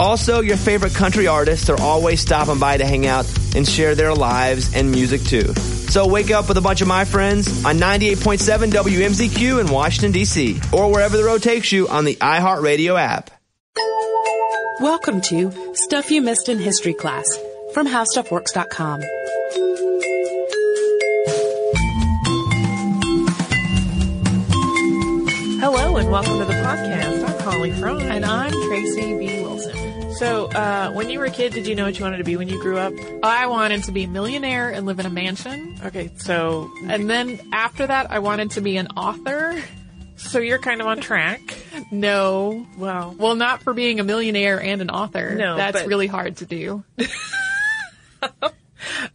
Also, your favorite country artists are always stopping by to hang out and share their lives and music too. So wake up with a bunch of my friends on 98.7 WMZQ in Washington, D.C., or wherever the road takes you on the iHeartRadio app. Welcome to Stuff You Missed in History Class from HowStuffWorks.com. Hello and welcome to the podcast. I'm Holly Fry. And I'm Tracy B. Wilson. So, uh, when you were a kid, did you know what you wanted to be when you grew up? I wanted to be a millionaire and live in a mansion. Okay, so And then after that, I wanted to be an author. so you're kind of on track. No. Well, Well, not for being a millionaire and an author. No, That's but- really hard to do.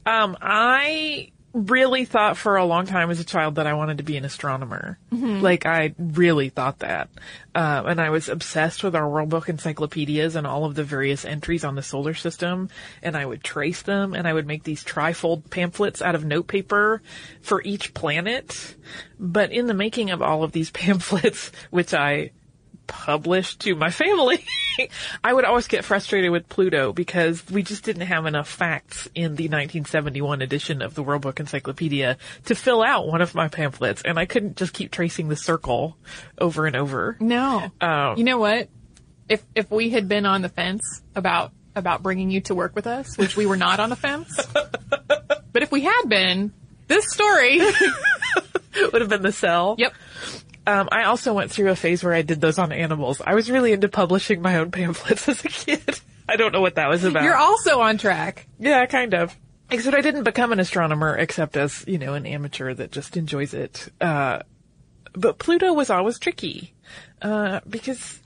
um, I really thought for a long time as a child that I wanted to be an astronomer. Like I really thought that, uh, and I was obsessed with our World Book encyclopedias and all of the various entries on the solar system. And I would trace them, and I would make these trifold pamphlets out of notepaper for each planet. But in the making of all of these pamphlets, which I published to my family, I would always get frustrated with Pluto because we just didn't have enough facts in the 1971 edition of the World Book Encyclopedia to fill out one of my pamphlets, and I couldn't just keep tracing the circle over and over. No. Um, you know what? If if we had been on the fence about about bringing you to work with us, which we were not on the fence, but if we had been, this story. would have been the sell. yep. Um, I also went through a phase where I did those on animals. I was really into publishing my own pamphlets as a kid. I don't know what that was about. You're also on track. Yeah, kind of. Except I didn't become an astronomer except as, you know, an amateur that just enjoys it. Uh, but Pluto was always tricky, uh, because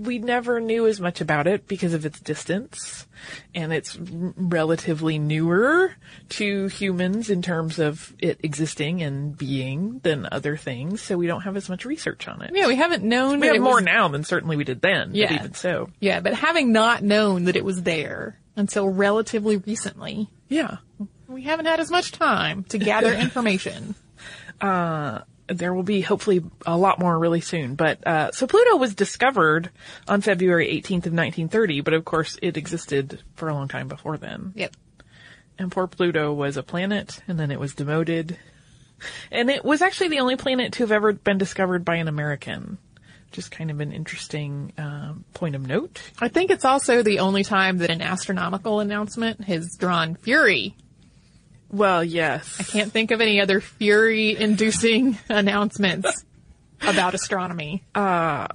we never knew as much about it because of its distance and it's relatively newer to humans in terms of it existing and being than other things. So we don't have as much research on it. Yeah, we haven't known we have more was- now than certainly we did then. Yeah. But even so. Yeah, but having not known that it was there until relatively recently, Yeah. we haven't had as much time to gather information. Uh, there will be hopefully a lot more really soon. But uh, so Pluto was discovered on February 18th of 1930, but of course it existed for a long time before then. Yep. And poor Pluto was a planet, and then it was demoted, and it was actually the only planet to have ever been discovered by an American. Just kind of an interesting um, point of note. I think it's also the only time that an astronomical announcement has drawn fury. Well, yes. I can't think of any other fury inducing announcements about astronomy. Uh,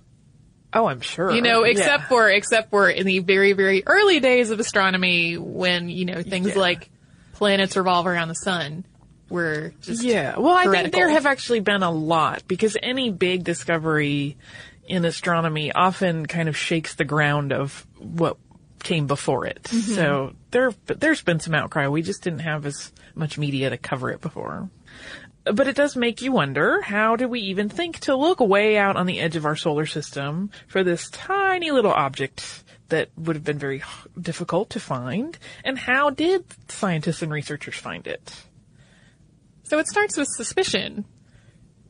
oh, I'm sure. You know, Yeah. except for except for in the very very early days of astronomy when, you know, things Yeah. like planets revolve around the sun were just Yeah. Well, I think there have actually been a lot because any big discovery in astronomy often kind of shakes the ground of what came before it. So there, there's been some outcry. We just didn't have as much media to cover it before. But it does make you wonder, how did we even think to look way out on the edge of our solar system for this tiny little object that would have been very difficult to find? And how did scientists and researchers find it? So it starts with suspicion.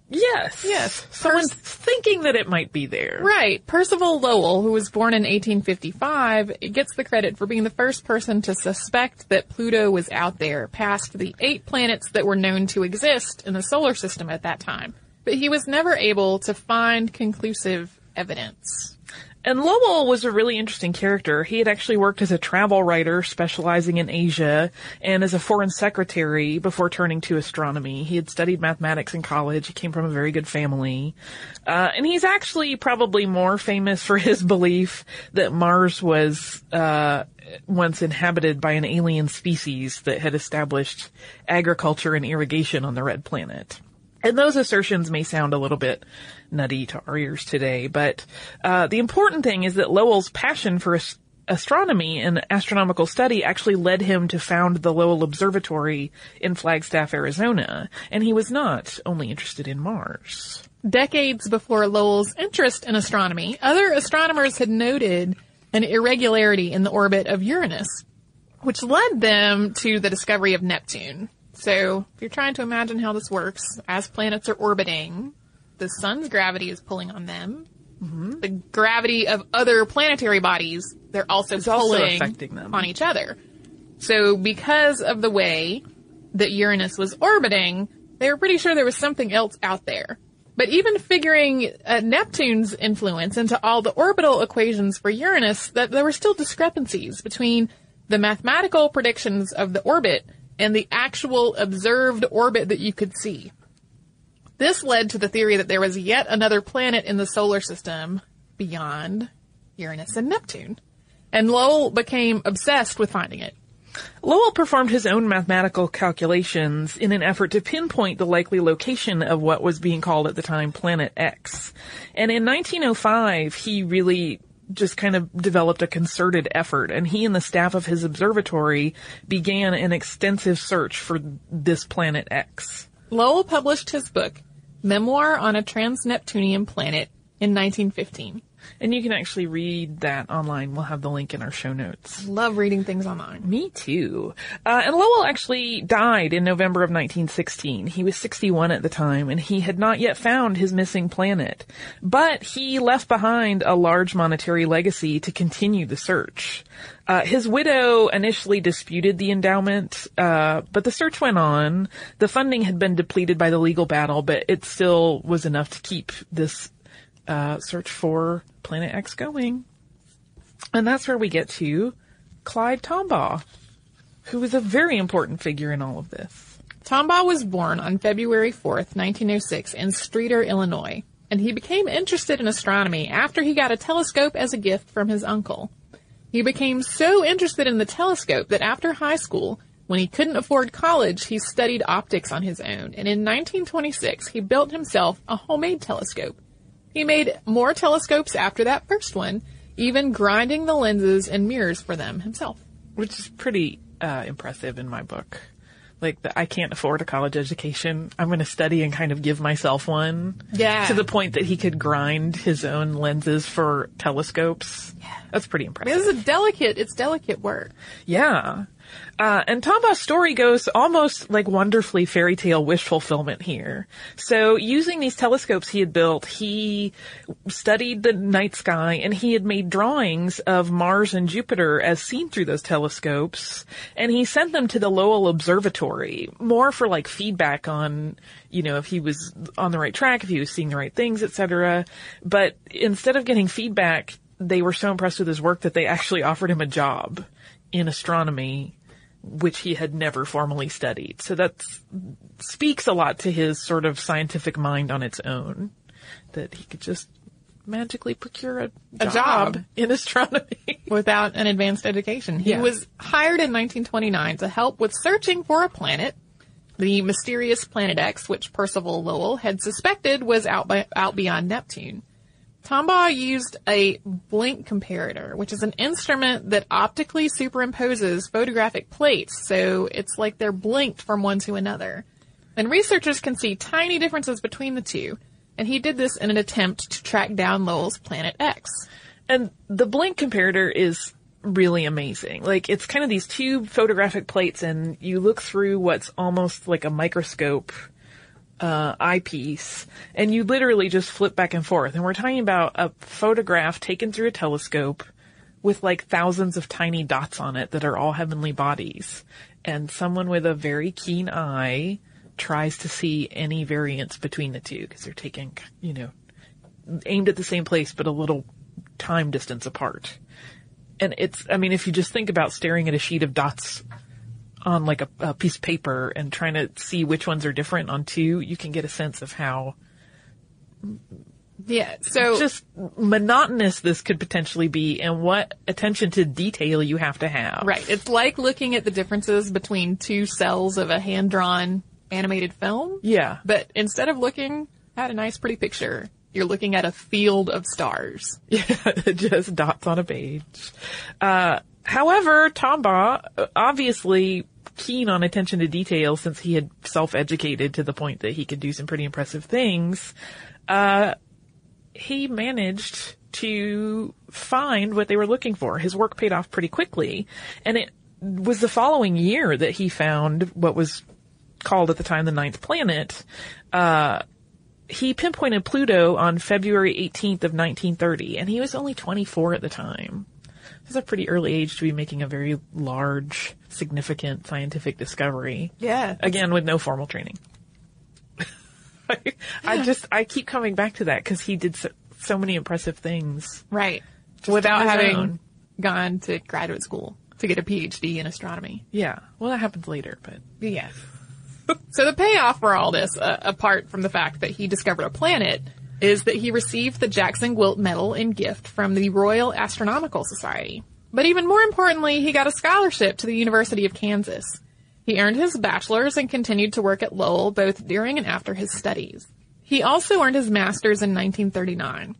Yes. Yes. Someone's thinking that it might be there. Right. Percival Lowell, who was born in 1855, gets the credit for being the first person to suspect that Pluto was out there past the eight planets that were known to exist in the solar system at that time. But he was never able to find conclusive evidence. And Lowell was a really interesting character. He had actually worked as a travel writer specializing in Asia and as a foreign secretary before turning to astronomy. He had studied mathematics in college. He came from a very good family. Uh, and he's actually probably more famous for his belief that Mars was, uh, once inhabited by an alien species that had established agriculture and irrigation on the red planet. And those assertions may sound a little bit nutty to our ears today, but uh, the important thing is that Lowell's passion for as- astronomy and astronomical study actually led him to found the Lowell Observatory in Flagstaff, Arizona, and he was not only interested in Mars. Decades before Lowell's interest in astronomy, other astronomers had noted an irregularity in the orbit of Uranus, which led them to the discovery of Neptune. So, if you're trying to imagine how this works, as planets are orbiting, the sun's gravity is pulling on them. The gravity of other planetary bodies, they're also also pulling affecting them. on each other. So, because of the way that Uranus was orbiting, they were pretty sure there was something else out there. But even figuring uh, Neptune's influence into all the orbital equations for Uranus, that there were still discrepancies between the mathematical predictions of the orbit and the actual observed orbit that you could see. This led to the theory that there was yet another planet in the solar system beyond Uranus and Neptune. And Lowell became obsessed with finding it. Lowell performed his own mathematical calculations in an effort to pinpoint the likely location of what was being called at the time Planet X. And in 1905, he really just kind of developed a concerted effort and he and the staff of his observatory began an extensive search for this planet X. Lowell published his book, Memoir on a Trans-Neptunian Planet, in 1915. And you can actually read that online. We'll have the link in our show notes. Love reading things online. Me too. Uh, and Lowell actually died in November of 1916. He was 61 at the time, and he had not yet found his missing planet. But he left behind a large monetary legacy to continue the search. Uh, his widow initially disputed the endowment, uh, but the search went on. The funding had been depleted by the legal battle, but it still was enough to keep this uh, search for Planet X going. And that's where we get to Clyde Tombaugh, who was a very important figure in all of this. Tombaugh was born on February 4th, 1906 in Streator, Illinois, and he became interested in astronomy after he got a telescope as a gift from his uncle. He became so interested in the telescope that after high school, when he couldn't afford college, he studied optics on his own, and in 1926 he built himself a homemade telescope. He made more telescopes after that first one, even grinding the lenses and mirrors for them himself. which is pretty uh, impressive in my book. Like that, I can't afford a college education. I'm going to study and kind of give myself one. Yeah. To the point that he could grind his own lenses for telescopes. Yeah. That's pretty impressive. This is a delicate, it's delicate work. Yeah. Uh, and Tombaugh's story goes almost like wonderfully fairy tale wish fulfillment here. So using these telescopes he had built, he studied the night sky and he had made drawings of Mars and Jupiter as seen through those telescopes and he sent them to the Lowell Observatory more for like feedback on, you know, if he was on the right track, if he was seeing the right things, etc. But instead of getting feedback, they were so impressed with his work that they actually offered him a job in astronomy, which he had never formally studied. So that speaks a lot to his sort of scientific mind on its own, that he could just magically procure a, A job. in astronomy. without an advanced education. He Yeah. was hired in 1929 to help with searching for a planet, the mysterious Planet X, which Percival Lowell had suspected was out, by, out beyond Neptune. Tombaugh used a blink comparator, which is an instrument that optically superimposes photographic plates, so it's like they're blinked from one to another. And researchers can see tiny differences between the two, and he did this in an attempt to track down Lowell's Planet X. And the blink comparator is really amazing. Like it's kind of these two photographic plates and you look through what's almost like a microscope uh, eyepiece, and you literally just flip back and forth. And we're talking about a photograph taken through a telescope with like thousands of tiny dots on it that are all heavenly bodies. And someone with a very keen eye tries to see any variance between the two because they're taking, you know, aimed at the same place but a little time distance apart. And it's, I mean, if you just think about staring at a sheet of dots on like a, a piece of paper and trying to see which ones are different on two, you can get a sense of how Yeah. So just monotonous this could potentially be and what attention to detail you have to have. Right. It's like looking at the differences between two cells of a hand drawn animated film. Yeah. But instead of looking at a nice pretty picture, you're looking at a field of stars. Yeah, just dots on a page. Uh, however, Tombaugh, uh, obviously keen on attention to detail since he had self-educated to the point that he could do some pretty impressive things, uh, he managed to find what they were looking for. His work paid off pretty quickly, and it was the following year that he found what was called at the time the ninth planet. Uh, he pinpointed Pluto on February 18th of 1930, and he was only 24 at the time. It's a pretty early age to be making a very large, significant scientific discovery. Yeah. Again, with no formal training. I, I just, I keep coming back to that because he did so, so many impressive things. Right. on Without having own. gone to graduate school to get a PhD in astronomy. Yeah. Well, that happens later, but Yeah. so the payoff for all this, uh, apart from the fact that he discovered a planet, is that he received the Jackson Gwilt Medal in gift from the Royal Astronomical Society. But even more importantly, he got a scholarship to the University of Kansas. He earned his bachelor's and continued to work at Lowell both during and after his studies. He also earned his master's in 1939.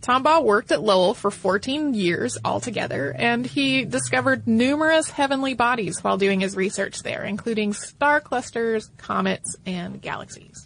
Tombaugh worked at Lowell for 14 years altogether, and he discovered numerous heavenly bodies while doing his research there, including star clusters, comets, and galaxies.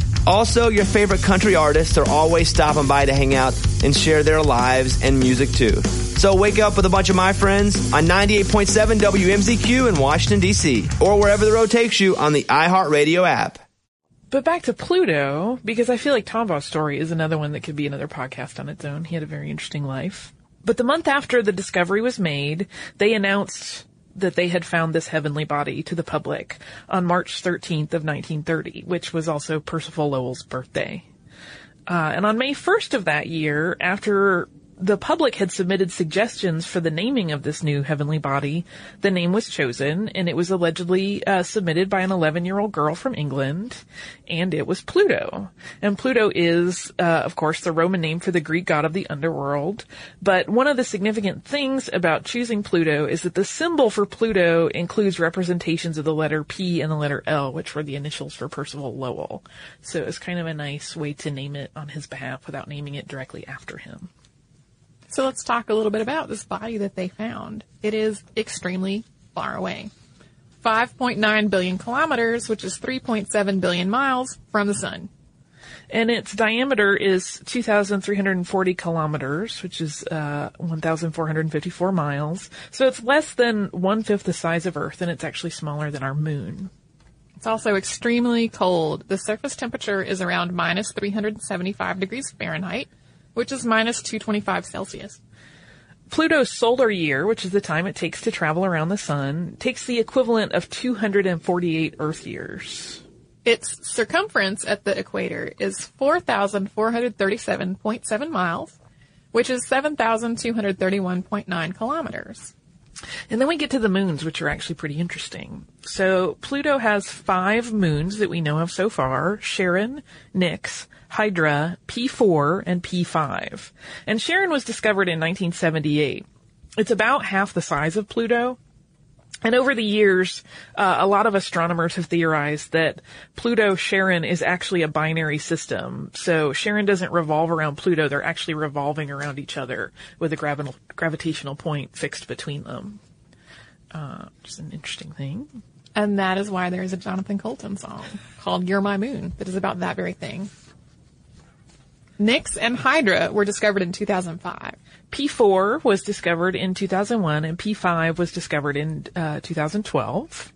Also, your favorite country artists are always stopping by to hang out and share their lives and music too. So wake up with a bunch of my friends on 98.7 WMZQ in Washington, D.C., or wherever the road takes you on the iHeartRadio app. But back to Pluto, because I feel like Tombaugh's story is another one that could be another podcast on its own. He had a very interesting life. But the month after the discovery was made, they announced that they had found this heavenly body to the public on March 13th of 1930, which was also Percival Lowell's birthday. Uh, and on May 1st of that year, after the public had submitted suggestions for the naming of this new heavenly body, the name was chosen, and it was allegedly uh, submitted by an 11-year-old girl from England, and it was Pluto. And Pluto is, uh, of course, the Roman name for the Greek god of the underworld. But one of the significant things about choosing Pluto is that the symbol for Pluto includes representations of the letter P and the letter L, which were the initials for Percival Lowell. So it's kind of a nice way to name it on his behalf without naming it directly after him. So let's talk a little bit about this body that they found. It is extremely far away. 5.9 billion kilometers, which is 3.7 billion miles from the sun. And its diameter is 2,340 kilometers, which is uh, 1,454 miles. So it's less than one fifth the size of Earth, and it's actually smaller than our moon. It's also extremely cold. The surface temperature is around minus 375 degrees Fahrenheit, which is minus 225 Celsius. Pluto's solar year, which is the time it takes to travel around the sun, takes the equivalent of 248 Earth years. Its circumference at the equator is 4,437.7 miles, which is 7,231.9 kilometers. And then we get to the moons, which are actually pretty interesting. So Pluto has five moons that we know of so far, Charon, Nix, Hydra, P4, and P5. And Charon was discovered in 1978. It's about half the size of Pluto. And over the years, uh, a lot of astronomers have theorized that Pluto Charon is actually a binary system. So Charon doesn't revolve around Pluto; they're actually revolving around each other with a gravi- gravitational point fixed between them. Uh, just an interesting thing. And that is why there is a Jonathan Coulton song called You're My Moon that is about that very thing. Nix and Hydra were discovered in 2005. P4 was discovered in 2001 and P5 was discovered in uh, 2012.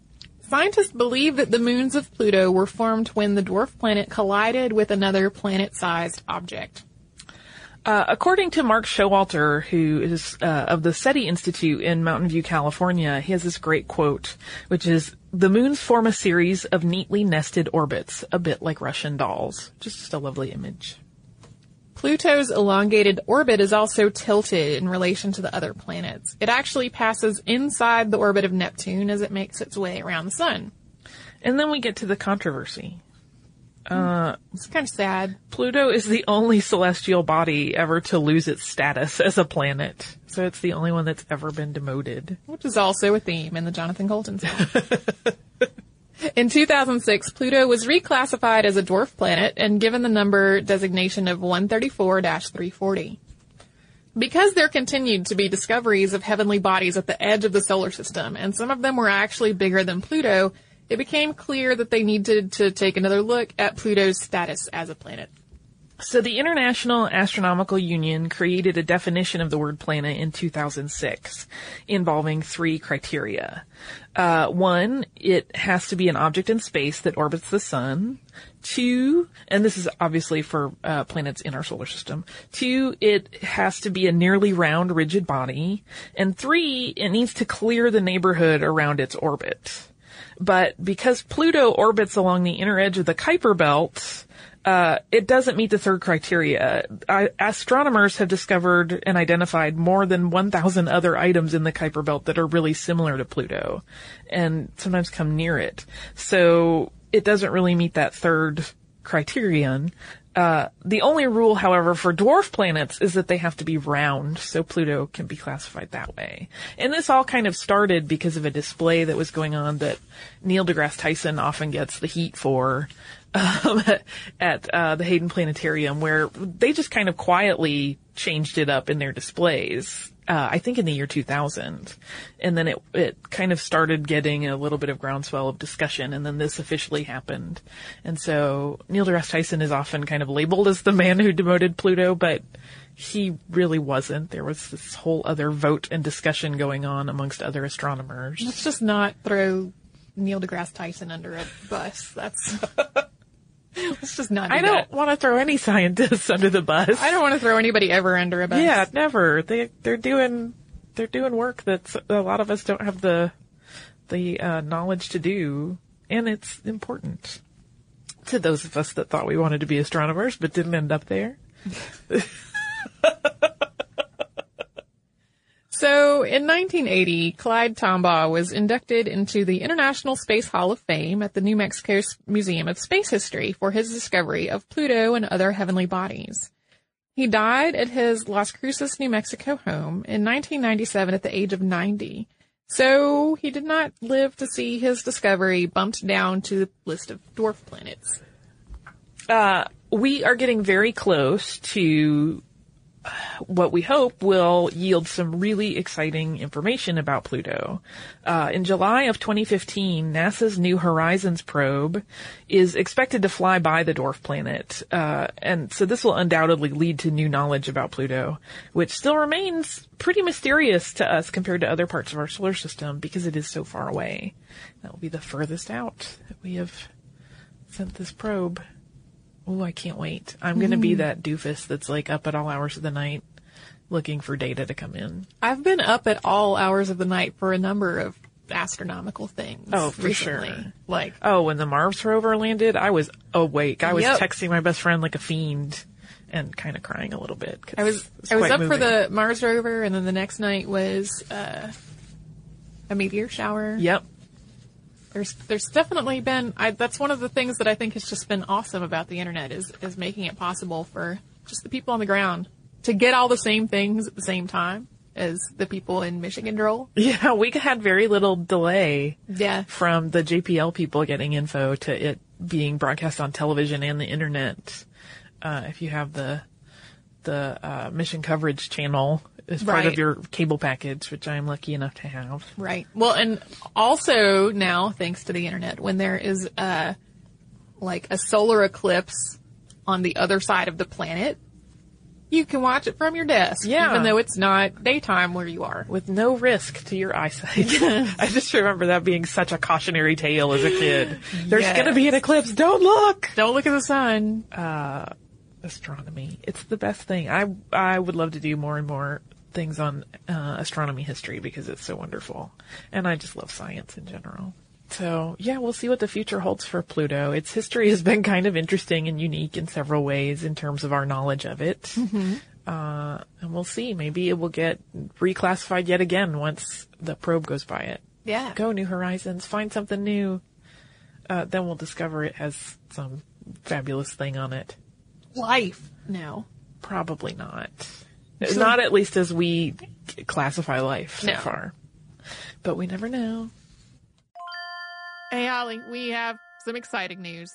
Scientists believe that the moons of Pluto were formed when the dwarf planet collided with another planet-sized object. Uh, according to Mark Showalter, who is uh, of the SETI Institute in Mountain View, California, he has this great quote, which is, "The moons form a series of neatly nested orbits, a bit like Russian dolls." Just a lovely image. Pluto's elongated orbit is also tilted in relation to the other planets. It actually passes inside the orbit of Neptune as it makes its way around the sun. And then we get to the controversy. Uh, it's kind of sad. Pluto is the only celestial body ever to lose its status as a planet. So it's the only one that's ever been demoted. which is also a theme in the Jonathan Coulton song. in 2006, Pluto was reclassified as a dwarf planet and given the number designation of 134-340. Because there continued to be discoveries of heavenly bodies at the edge of the solar system, and some of them were actually bigger than Pluto, it became clear that they needed to take another look at Pluto's status as a planet. So the International Astronomical Union created a definition of the word planet in 2006 involving three criteria. Uh, one, it has to be an object in space that orbits the sun. Two, and this is obviously for uh, planets in our solar system. Two, it has to be a nearly round, rigid body. And three, it needs to clear the neighborhood around its orbit. But because Pluto orbits along the inner edge of the Kuiper Belt, uh, it doesn't meet the third criteria. I, astronomers have discovered and identified more than 1,000 other items in the Kuiper Belt that are really similar to Pluto, and sometimes come near it. So it doesn't really meet that third criterion. Uh, the only rule, however, for dwarf planets is that they have to be round, so Pluto can be classified that way. And this all kind of started because of a display that was going on that Neil deGrasse Tyson often gets the heat for um, at uh, the Hayden Planetarium, where they just kind of quietly changed it up in their displays. Uh, I think in the year 2000, and then it it kind of started getting a little bit of groundswell of discussion, and then this officially happened. And so Neil deGrasse Tyson is often kind of labeled as the man who demoted Pluto, but he really wasn't. There was this whole other vote and discussion going on amongst other astronomers. Let's just not throw Neil deGrasse Tyson under a bus. That's let's just not. Do I don't want to throw any scientists under the bus. I don't want to throw anybody ever under a bus. Yeah, never. They they're doing they're doing work that a lot of us don't have the the uh, knowledge to do, and it's important to those of us that thought we wanted to be astronomers but didn't end up there. So in 1980, Clyde Tombaugh was inducted into the International Space Hall of Fame at the New Mexico Museum of Space History for his discovery of Pluto and other heavenly bodies. He died at his Las Cruces, New Mexico home in 1997 at the age of 90. So he did not live to see his discovery bumped down to the list of dwarf planets. Uh, we are getting very close to what we hope will yield some really exciting information about Pluto. Uh, in July of 2015, NASA's New Horizons probe is expected to fly by the dwarf planet, uh, and so this will undoubtedly lead to new knowledge about Pluto, which still remains pretty mysterious to us compared to other parts of our solar system because it is so far away. That will be the furthest out that we have sent this probe. Oh, I can't wait. I'm going to be that doofus that's like up at all hours of the night looking for data to come in. I've been up at all hours of the night for a number of astronomical things. Oh, for recently. sure. Like, Oh, when the Mars rover landed, I was awake. I was Yep. texting my best friend like a fiend and kind of crying a little bit. 'cause I was I was up for the Mars rover, and then the next night was uh, a meteor shower. Yep. There's there's definitely been I, that's one of the things that I think has just been awesome about the internet is is making it possible for just the people on the ground to get all the same things at the same time as the people in Mission Control. Yeah, we had very little delay Yeah. from the JPL people getting info to it being broadcast on television and the internet. Uh, if you have the the uh, mission coverage channel as part of your cable package, which I'm lucky enough to have. Right. Well, and also now, thanks to the internet, when there is uh like a solar eclipse on the other side of the planet, you can watch it from your desk, Yeah. even though it's not daytime where you are. with no risk to your eyesight. I just remember that being such a cautionary tale as a kid. There's Yes. gonna be an eclipse. Don't look. Don't look at the sun. Astronomy. It's the best thing. I I would love to do more and more things on uh, astronomy history because it's so wonderful, and I just love science in general. So yeah, we'll see what the future holds for Pluto. Its history has been kind of interesting and unique in several ways in terms of our knowledge of it. Uh, and we'll see. Maybe it will get reclassified yet again once the probe goes by it. Yeah. Go New Horizons, find something new. Uh, then we'll discover it has some fabulous thing on it. Life No. Probably not. Not at least as we classify life so No. far. But we never know. Hey, Holly, we have some exciting news.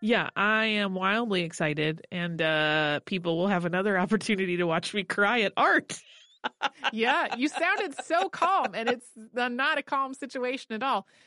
Yeah, I am wildly excited, and uh, people will have another opportunity to watch me cry at art. yeah, you sounded so calm, and it's uh, not a calm situation at all.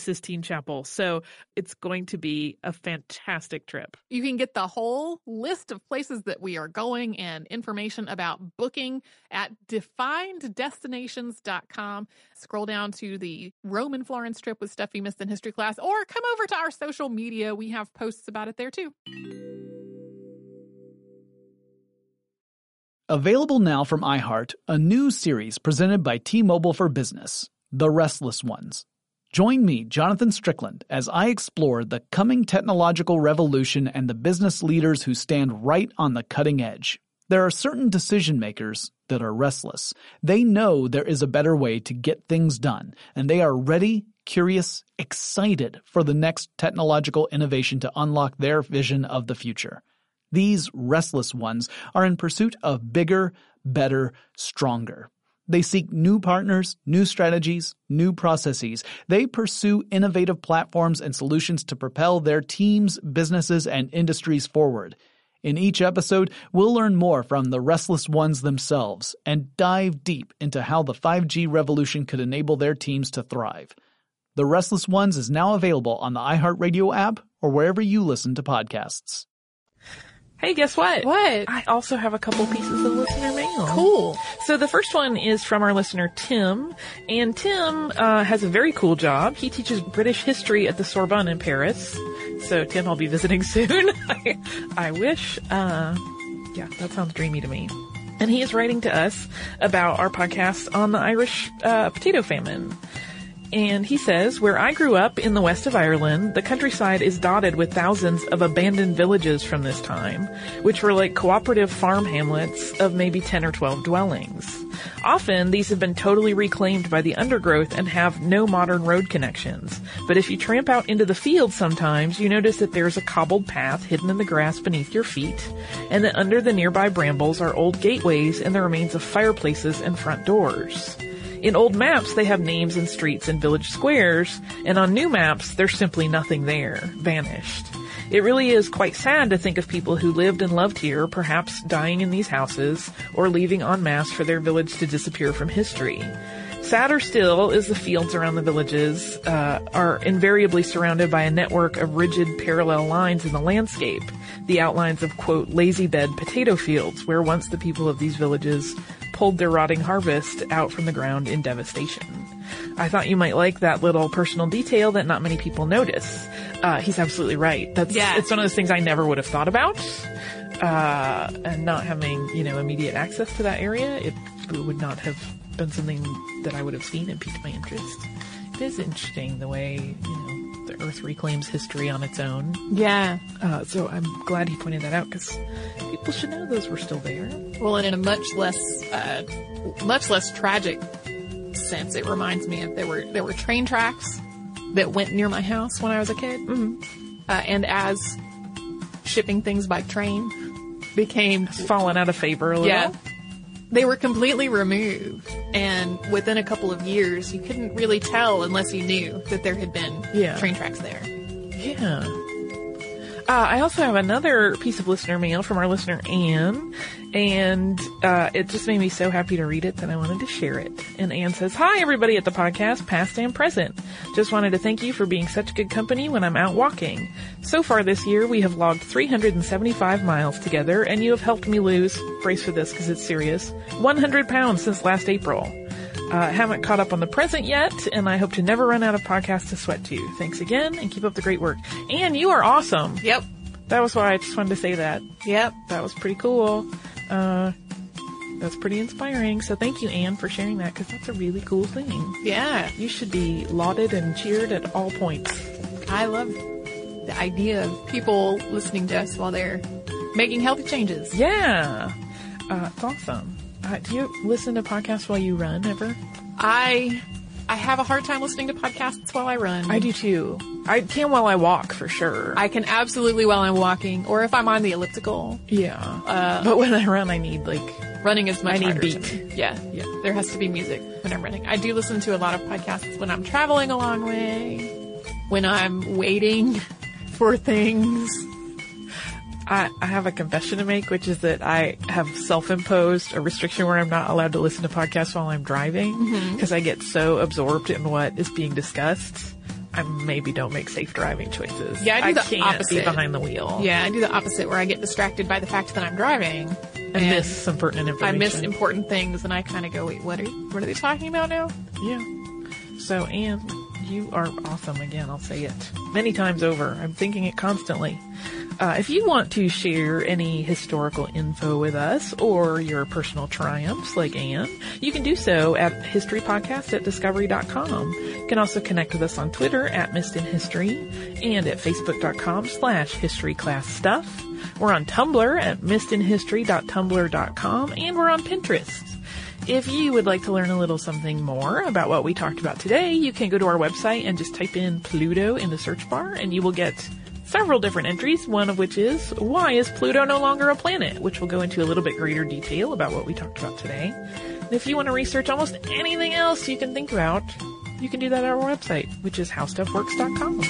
Sistine Chapel. So it's going to be a fantastic trip. You can get the whole list of places that we are going and information about booking at defineddestinations.com. Scroll down to the Rome and Florence trip with stuff you missed in history class, or come over to our social media. We have posts about it there too. Available now from iHeart, a new series presented by T-Mobile for Business, The Restless Ones. Join me, Jonathan Strickland, as I explore the coming technological revolution and the business leaders who stand right on the cutting edge. There are certain decision makers that are restless. They know there is a better way to get things done, and they are ready, curious, excited for the next technological innovation to unlock their vision of the future. These restless ones are in pursuit of bigger, better, stronger. They seek new partners, new strategies, new processes. They pursue innovative platforms and solutions to propel their teams, businesses, and industries forward. In each episode, we'll learn more from the restless ones themselves and dive deep into how the 5G revolution could enable their teams to thrive. The Restless Ones is now available on the iHeartRadio app or wherever you listen to podcasts. Hey, guess what? What? I also have a couple pieces of listener mail. Cool. So the first one is from our listener Tim, and Tim uh, has a very cool job. He teaches British history at the Sorbonne in Paris. So Tim, I'll be visiting soon. I, I wish. Uh, yeah, that sounds dreamy to me. And he is writing to us about our podcast on the Irish uh, potato famine. And he says, where I grew up in the west of Ireland, the countryside is dotted with thousands of abandoned villages from this time, which were like cooperative farm hamlets of maybe 10 or 12 dwellings. Often, these have been totally reclaimed by the undergrowth and have no modern road connections. But if you tramp out into the field sometimes, you notice that there's a cobbled path hidden in the grass beneath your feet, and that under the nearby brambles are old gateways and the remains of fireplaces and front doors. In old maps, they have names and streets and village squares, and on new maps, there's simply nothing there, vanished. It really is quite sad to think of people who lived and loved here, perhaps dying in these houses, or leaving en masse for their village to disappear from history. Sadder still is the fields around the villages uh, are invariably surrounded by a network of rigid parallel lines in the landscape, the outlines of quote lazy bed potato fields, where once the people of these villages pulled their rotting harvest out from the ground in devastation. I thought you might like that little personal detail that not many people notice. Uh, he's absolutely right. That's Yeah. it's one of those things I never would have thought about. Uh, and not having you know immediate access to that area, it, would not have been something that I would have seen and piqued my interest. It is interesting the way you know the Earth reclaims history on its own. Yeah. Uh, so I'm glad he pointed that out because people should know those were still there. Well, and in a much less, uh, much less tragic sense, it reminds me of there were there were train tracks that went near my house when I was a kid, mm-hmm. uh, and as shipping things by train became Fallen out of favor a little. yeah, they were completely removed, and within a couple of years, you couldn't really tell unless you knew that there had been Yeah. train tracks there. Yeah. Uh, I also have another piece of listener mail from our listener Anne, and uh, it just made me so happy to read it that I wanted to share it. And Anne says, "Hi everybody at the podcast, past and present. Just wanted to thank you for being such good company when I'm out walking. So far this year, we have logged 375 miles together, and you have helped me lose. Brace for this because it's serious. 100 pounds since last April." Uh, haven't caught up on the present yet, and I hope to never run out of podcasts to sweat to. Thanks again, and keep up the great work. And you are awesome. Yep. That was why I just wanted to say that. Yep. That was pretty cool. Uh, that's pretty inspiring. So thank you, Anne, for sharing that, because that's a really cool thing. Yeah. You should be lauded and cheered at all points. I love the idea of people listening to us while they're making healthy changes. Yeah. Uh, it's awesome. Uh, do you listen to podcasts while you run ever? I I have a hard time listening to podcasts while I run. I do too. I can while I walk for sure. I can absolutely while I'm walking, or if I'm on the elliptical. yeah. Uh, but when I run, I need like Running is much I need beat. Yeah, yeah. There has to be music when I'm running. I do listen to a lot of podcasts when I'm traveling a long way, when I'm waiting for things. I, I have a confession to make, which is that I have self-imposed a restriction where I'm not allowed to listen to podcasts while I'm driving Mm-hmm. because I get so absorbed in what is being discussed. I maybe don't make safe driving choices. Yeah, I do the can't be opposite. behind the wheel. Yeah, I do the opposite where I get distracted by the fact that I'm driving. and miss some pertinent I miss important things, and I kind of go, "Wait, what are what are they talking about now?" Yeah. So, Anne, you are awesome again. I'll say it many times over. I'm thinking it constantly. Uh, if you want to share any historical info with us or your personal triumphs like Anne, you can do so at historypodcast at discovery.com. You can also connect with us on Twitter at Missed in History and at facebook.com slash historyclassstuff. We're on Tumblr at missedinhistory.tumblr.com and we're on Pinterest. If you would like to learn a little something more about what we talked about today, you can go to our website and just type in Pluto in the search bar and you will get several different entries, one of which is Why is Pluto no longer a planet? which will go into a little bit greater detail about what we talked about today. And if you want to research almost anything else you can think about, you can do that at our website, which is howstuffworks.com.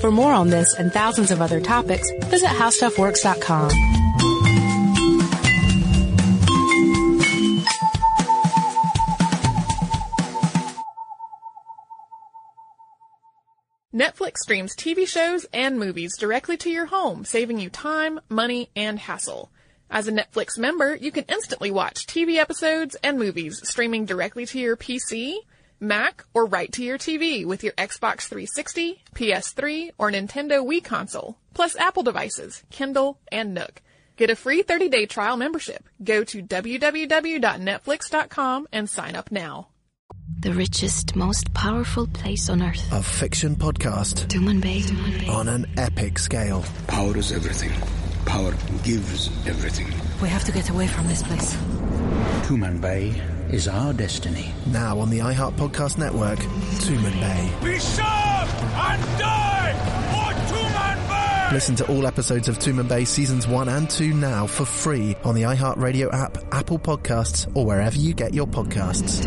For more on this and thousands of other topics, visit howstuffworks.com. Netflix streams TV shows and movies directly to your home, saving you time, money, and hassle. As a Netflix member, you can instantly watch TV episodes and movies streaming directly to your PC, Mac, or right to your TV with your Xbox 360, PS3, or Nintendo Wii console, plus Apple devices, Kindle, and Nook. Get a free 30-day trial membership. Go to www.netflix.com and sign up now. The richest, most powerful place on earth. A fiction podcast Tuman Bay. Bay. on an epic scale. Power is everything. Power gives everything. We have to get away from this place. Tuman Bay is our destiny. Now on the iHeart Podcast Network, Tuman Bay. Be sharp and die for Tuman Bay! Listen to all episodes of Tuman Bay seasons 1 and 2 now for free on the iHeartRadio app, Apple Podcasts, or wherever you get your podcasts.